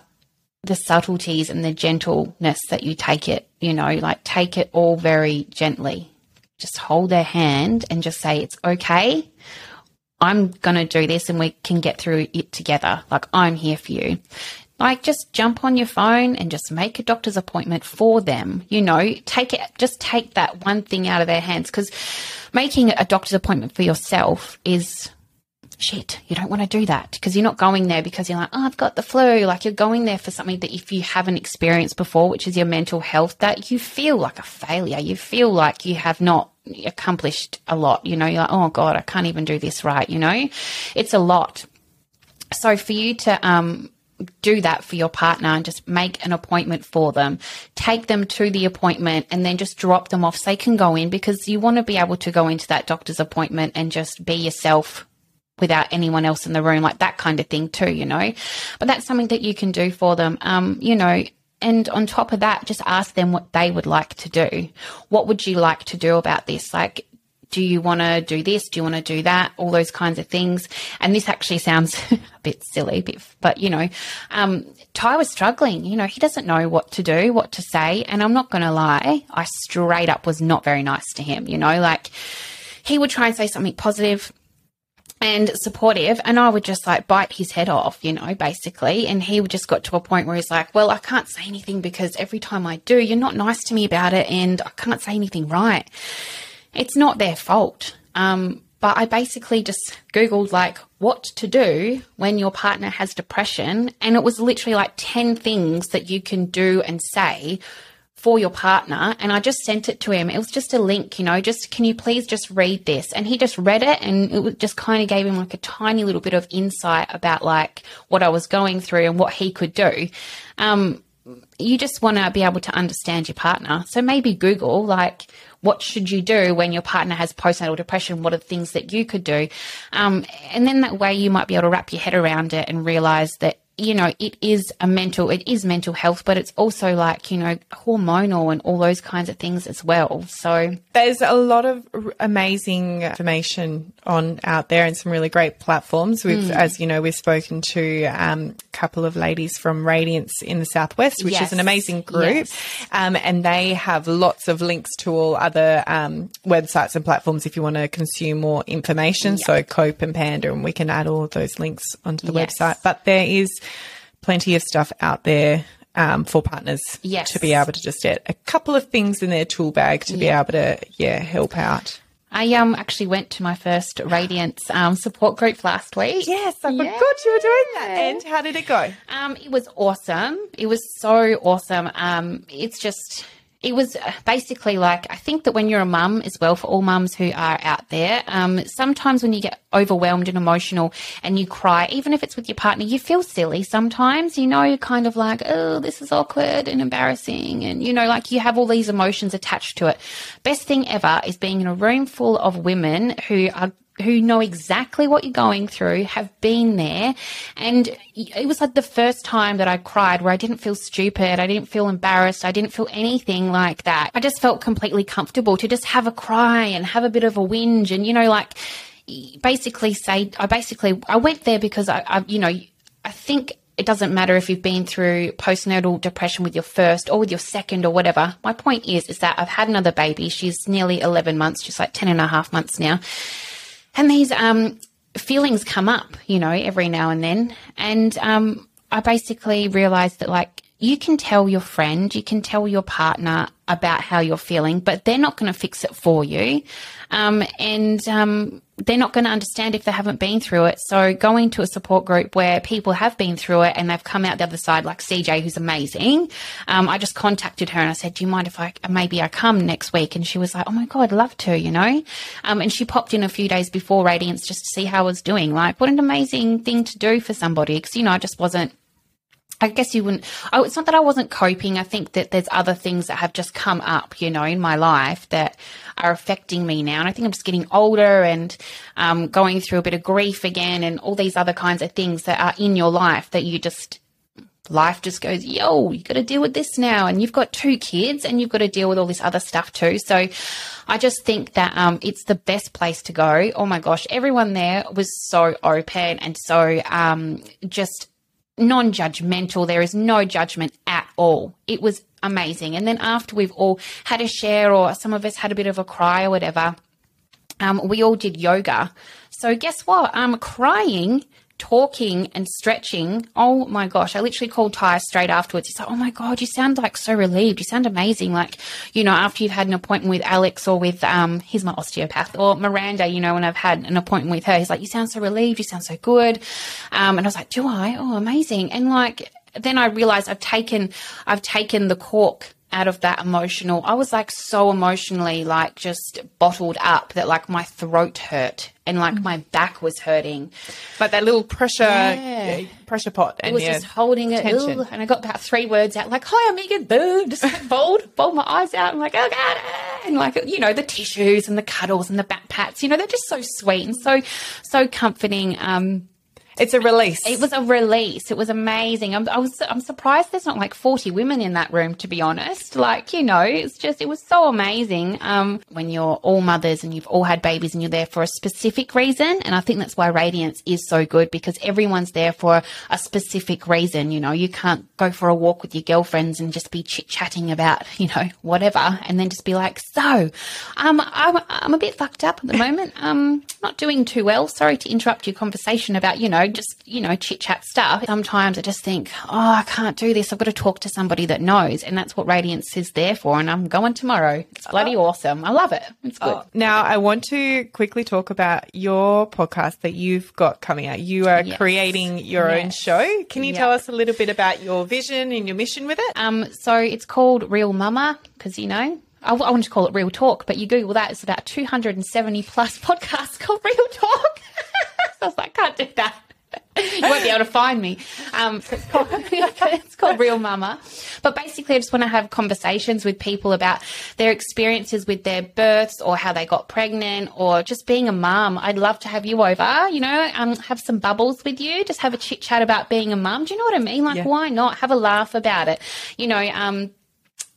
the subtleties and the gentleness that you take it, you know, like take it all very gently. Just hold their hand and just say, it's okay. I'm going to do this and we can get through it together. Like, I'm here for you. Like, just jump on your phone and just make a doctor's appointment for them. You know, take it, just take that one thing out of their hands because making a doctor's appointment for yourself is shit. You don't want to do that because you're not going there because you're like, oh, I've got the flu. Like, you're going there for something that if you haven't experienced before, which is your mental health, that you feel like a failure. You feel like you have not accomplished a lot. You know, you're like, oh God, I can't even do this right. You know, it's a lot. So for you to, um, do that for your partner and just make an appointment for them. Take them to the appointment and then just drop them off so they can go in because you want to be able to go into that doctor's appointment and just be yourself without anyone else in the room, like that kind of thing too, you know. But that's something that you can do for them. Um, you know, and on top of that, just ask them what they would like to do. What would you like to do about this? Like, do you want to do this? Do you want to do that? All those kinds of things. And this actually sounds <laughs> a bit silly, but you know, um, Ty was struggling. You know, he doesn't know what to do, what to say. And I'm not going to lie, I straight up was not very nice to him. You know, like he would try and say something positive and supportive and I would just like bite his head off, you know, basically. And he would just got to a point where he's like, well, I can't say anything because every time I do, you're not nice to me about it and I can't say anything right. It's not their fault. Um, but I basically just Googled like what to do when your partner has depression. And it was literally like 10 things that you can do and say for your partner and I just sent it to him. It was just a link, you know, just can you please just read this? And he just read it and it just kind of gave him like a tiny little bit of insight about like what I was going through and what he could do. Um, you just want to be able to understand your partner. So maybe Google like what should you do when your partner has postnatal depression? What are the things that you could do? Um, and then that way you might be able to wrap your head around it and realize that you know, it is a mental, it is mental health, but it's also like, you know, hormonal and all those kinds of things as well. So there's a lot of amazing information on out there and some really great platforms. We've, mm. as you know, we've spoken to um, a couple of ladies from Radiance in the Southwest, which yes. is an amazing group. Yes. Um, and they have lots of links to all other um, websites and platforms if you want to consume more information. Yep. So Cope and PANDA, and we can add all of those links onto the yes. website. But there is plenty of stuff out there um, for partners yes. to be able to just get a couple of things in their tool bag to yeah. be able to yeah help out. I um actually went to my first Radiance um, support group last week. Yes, I yeah. forgot you were doing that. And how did it go? Um, it was awesome. It was so awesome. Um, it's just it was uh, basically like I think that when you're a mum as well, for all mums who are out there, um, sometimes when you get overwhelmed and emotional and you cry, even if it's with your partner, you feel silly sometimes. You know, you're kind of like, oh, this is awkward and embarrassing, and you know, like you have all these emotions attached to it. Best thing ever is being in a room full of women who are who know exactly what you're going through, have been there. And it was like the first time that I cried where I didn't feel stupid. I didn't feel embarrassed. I didn't feel anything like that. I just felt completely comfortable to just have a cry and have a bit of a whinge and, you know, like basically say, I basically, I went there because I, I you know, I think it doesn't matter if you've been through postnatal depression with your first or with your second or whatever. My point is, is that I've had another baby. She's nearly 11 months, just like 10 and a half months now. And these um, feelings come up, you know, every now and then. And um, I basically realized that, like, you can tell your friend, you can tell your partner about how you're feeling, but they're not going to fix it for you. Um, and um, they're not going to understand if they haven't been through it. So going to a support group where people have been through it and they've come out the other side, like CJ, who's amazing. Um, I just contacted her and I said, "Do you mind if I maybe I come next week?" And she was like, "Oh my god, love to," you know. Um, and she popped in a few days before Radiance just to see how I was doing. Like, what an amazing thing to do for somebody because you know I just wasn't I guess you wouldn't. Oh, it's not that I wasn't coping. I think that there's other things that have just come up, you know, in my life that are affecting me now. And I think I'm just getting older and um, going through a bit of grief again and all these other kinds of things that are in your life that you just, life just goes, yo, you got to deal with this now. And you've got two kids and you've got to deal with all this other stuff too. So I just think that um, it's the best place to go. Oh my gosh, everyone there was so open and so um, just non judgmental. There is no judgment at all. It was amazing. And then after we've all had a share, or some of us had a bit of a cry or whatever, um, we all did yoga. So guess what? I'm um, crying talking and stretching. Oh my gosh, I literally called Ty straight afterwards. He's like, Oh my God, you sound like so relieved. You sound amazing. Like, you know, after you've had an appointment with Alex or with, um, he's my osteopath or Miranda, you know, when I've had an appointment with her, he's like, You sound so relieved. You sound so good. Um, and I was like, Do I? Oh, amazing. And like, then I realized I've taken, I've taken the cork out of that emotional. I was like so emotionally like just bottled up that like my throat hurt and like Mm. my back was hurting. Like that little pressure Yeah. pressure pot. And was yeah, just holding it, and I got about three words out, like "Hi, I'm Megan." Boom, just like bold, bold my eyes out. I'm like, "Oh God!" And like, you know, the tissues and the cuddles and the back pats. You know, they're just so sweet and so, so comforting. Um, It's a release. it was a release. It was amazing. I'm, I was, I'm surprised there's not like 40 women in that room, to be honest. Like, you know, it's just, it was so amazing. Um, when you're all mothers and you've all had babies and you're there for a specific reason. And I think that's why Radiance is so good because everyone's there for a specific reason. You know, you can't go for a walk with your girlfriends and just be chit chatting about, you know, whatever. And then just be like, so, um, I'm, I'm a bit fucked up at the moment. Um, not doing too well. Sorry to interrupt your conversation about, you know, just, you know, chit chat stuff. Sometimes I just think, oh, I can't do this. I've got to talk to somebody that knows. And that's what Radiance is there for. And I'm going tomorrow. It's bloody awesome. I love it. It's good. Oh, Now, I want to quickly talk about your podcast that you've got coming out. You are Yes. creating your own show. Can you Yeah. tell us a little bit about your vision and your mission with it? Um, so it's called Real Mama because you know I, I wanted to call it Real Talk, but you Google that, it's about 270 plus <laughs> podcasts called Real Talk. <laughs> so I was like, can't do that. You won't be able to find me. Um, <laughs> it's, called, it's called Real Mama. But basically, I just want to have conversations with people about their experiences with their births or how they got pregnant or just being a mum. I'd love to have you over, you know, um, have some bubbles with you, just have a chit chat about being a mum. Do you know what I mean? Like, Yeah. why not? Have a laugh about it. You know, um,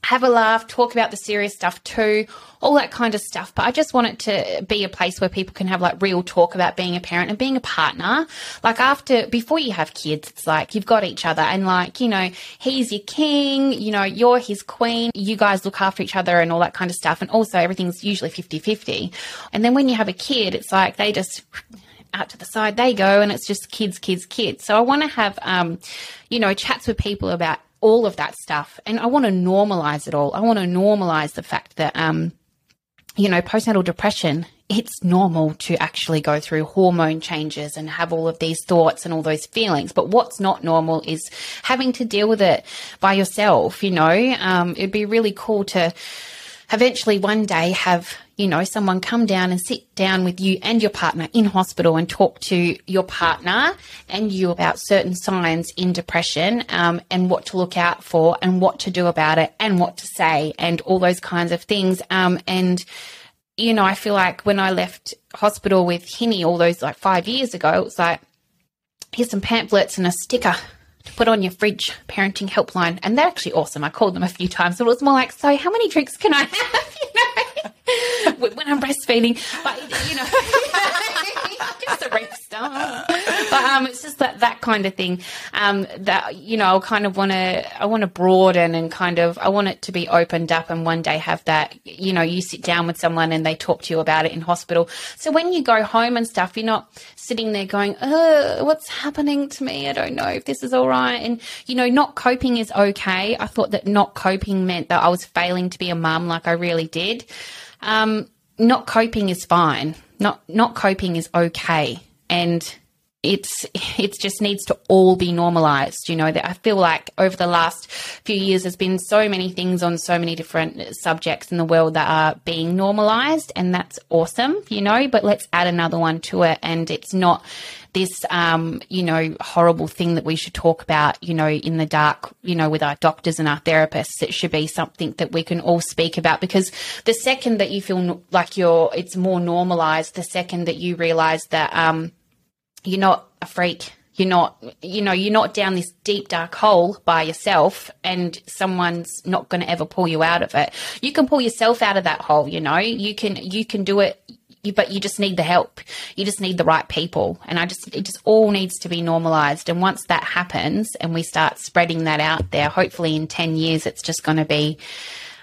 have a laugh, talk about the serious stuff too, all that kind of stuff. But I just want it to be a place where people can have like real talk about being a parent and being a partner. Like after, before you have kids, it's like you've got each other and like, you know, he's your king, you know, you're his queen. You guys look after each other and all that kind of stuff. And also everything's usually 50 50. And then when you have a kid, it's like they just, out to the side they go and it's just kids kids kids so i want to have um you know chats with people about all of that stuff. And i want to normalize it all. I want to normalize the fact that um you know postnatal depression it's normal to actually go through hormone changes and have all of these thoughts and all those feelings. But what's not normal is having to deal with it by yourself you know? Um it'd be really cool to eventually one day have you know someone come down and sit down with you and your partner in hospital and talk to your partner and you about certain signs in depression um, and what to look out for and what to do about it and what to say and all those kinds of things um, and you know i feel like when i left hospital with hinny all those like five years ago it was like here's some pamphlets and a sticker to put on your fridge, parenting helpline. And they're actually awesome. I called them a few times. So it was more like, so how many drinks can I have? <laughs> You know, <laughs> when I'm breastfeeding. But, you know, <laughs> just a rep stuff. But um, it's just that, that kind of thing um, that, you know, I kind of want to, I want to broaden and kind of, I want it to be opened up and one day have that, you know, you sit down with someone and they talk to you about it in hospital. So when you go home and stuff, you're not sitting there going, what's happening to me? I don't know if this is all right. And, you know, not coping is okay. I thought that not coping meant that I was failing to be a mum like I really did. Um, not coping is fine. Not, not coping is okay. And, it's it just needs to all be normalized you know that i feel like over the last few years there's been so many things on so many different subjects in the world that are being normalized and that's awesome you know but let's add another one to it. And it's not this um, you know horrible thing that we should talk about you know in the dark you know with our doctors and our therapists. It should be something that we can all speak about because the second that you feel like you're it's more normalized the second that you realize that um you're not a freak. You're not, you know, you're not down this deep dark hole by yourself and someone's not going to ever pull you out of it. You can pull yourself out of that hole, you know, you can, you can do it, but you just need the help. You just need the right people. And I just, it just all needs to be normalized. And once that happens and we start spreading that out there, hopefully in 10 years, it's just going to be,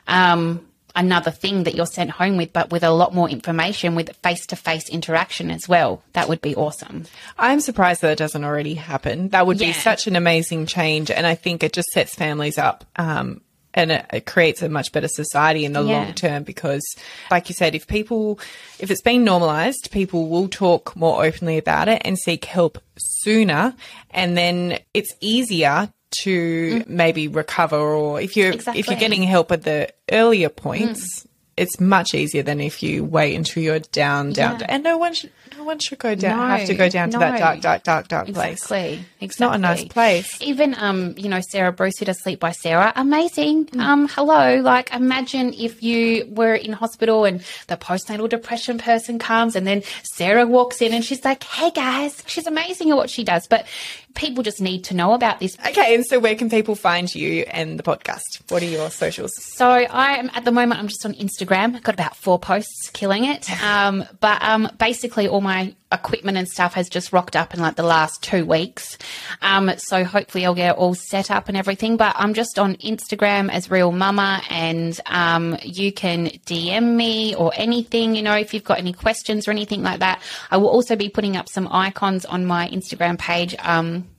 um, another thing that you're sent home with, but with a lot more information with face to face interaction as well. That would be awesome. I'm surprised that it doesn't already happen. That would be such an amazing change. And I think it just sets families up. Um, and it, it creates a much better society in the Yeah. long term because, like you said, if people, if it's been normalized, people will talk more openly about it and seek help sooner. And then it's easier to maybe recover or if you're if you're getting help at the earlier points it's much easier than if you wait until you're down down Yeah. and no one should no one should go down No, have to go down to that dark dark dark dark place Exactly. it's not a nice place Even um, you know, Sarah Bruce who does Sleep by Sarah, amazing. Um, hello. Like imagine if you were in hospital and the postnatal depression person comes and then Sarah walks in and she's like, Hey guys, she's amazing at what she does. But people just need to know about this. okay and so where can people find you and the podcast what are your socials So I am at the moment. I'm just on Instagram. I've got about four posts, killing it. <laughs> Um, but um, basically, all my equipment and stuff has just rocked up in like the last two weeks. Um, so hopefully, I'll get it all set up and everything. But I'm just on Instagram as Real Mama, and um, you can DM me or anything. You know, if you've got any questions or anything like that. I will also be putting up some icons on my Instagram page. Um,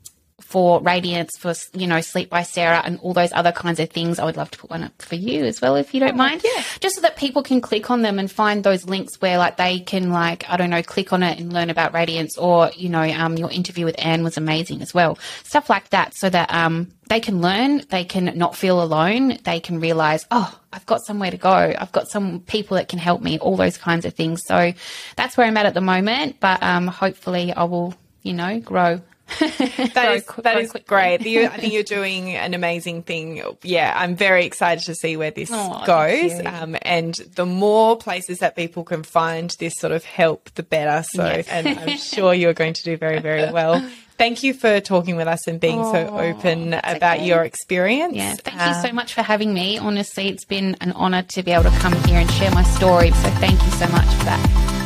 for Radiance, for you know, Sleep by Sarah, and all those other kinds of things. I would love to put one up for you as well, if you don't mind. yeah. Just so that people can click on them and find those links where, like, they can, like, I don't know, click on it and learn about Radiance, or you know, um, your interview with Anne was amazing as well. Stuff like that, so that um, they can learn, they can not feel alone, they can realize, oh, I've got somewhere to go, I've got some people that can help me, all those kinds of things. So that's where I'm at at the moment, but um, hopefully, I will, you know, grow. <laughs> That is that grow is great. You, <laughs> I think you're doing an amazing thing. Yeah, I'm very excited to see where this Oh, goes. Um, and the more places that people can find this sort of help, the better. So, Yes. and I'm <laughs> sure you're going to do very, very well. Thank you for talking with us and being so Oh, open about okay. your experience. Yeah, thank Um, you so much for having me. Honestly, it's been an honour to be able to come here and share my story. So thank you so much for that.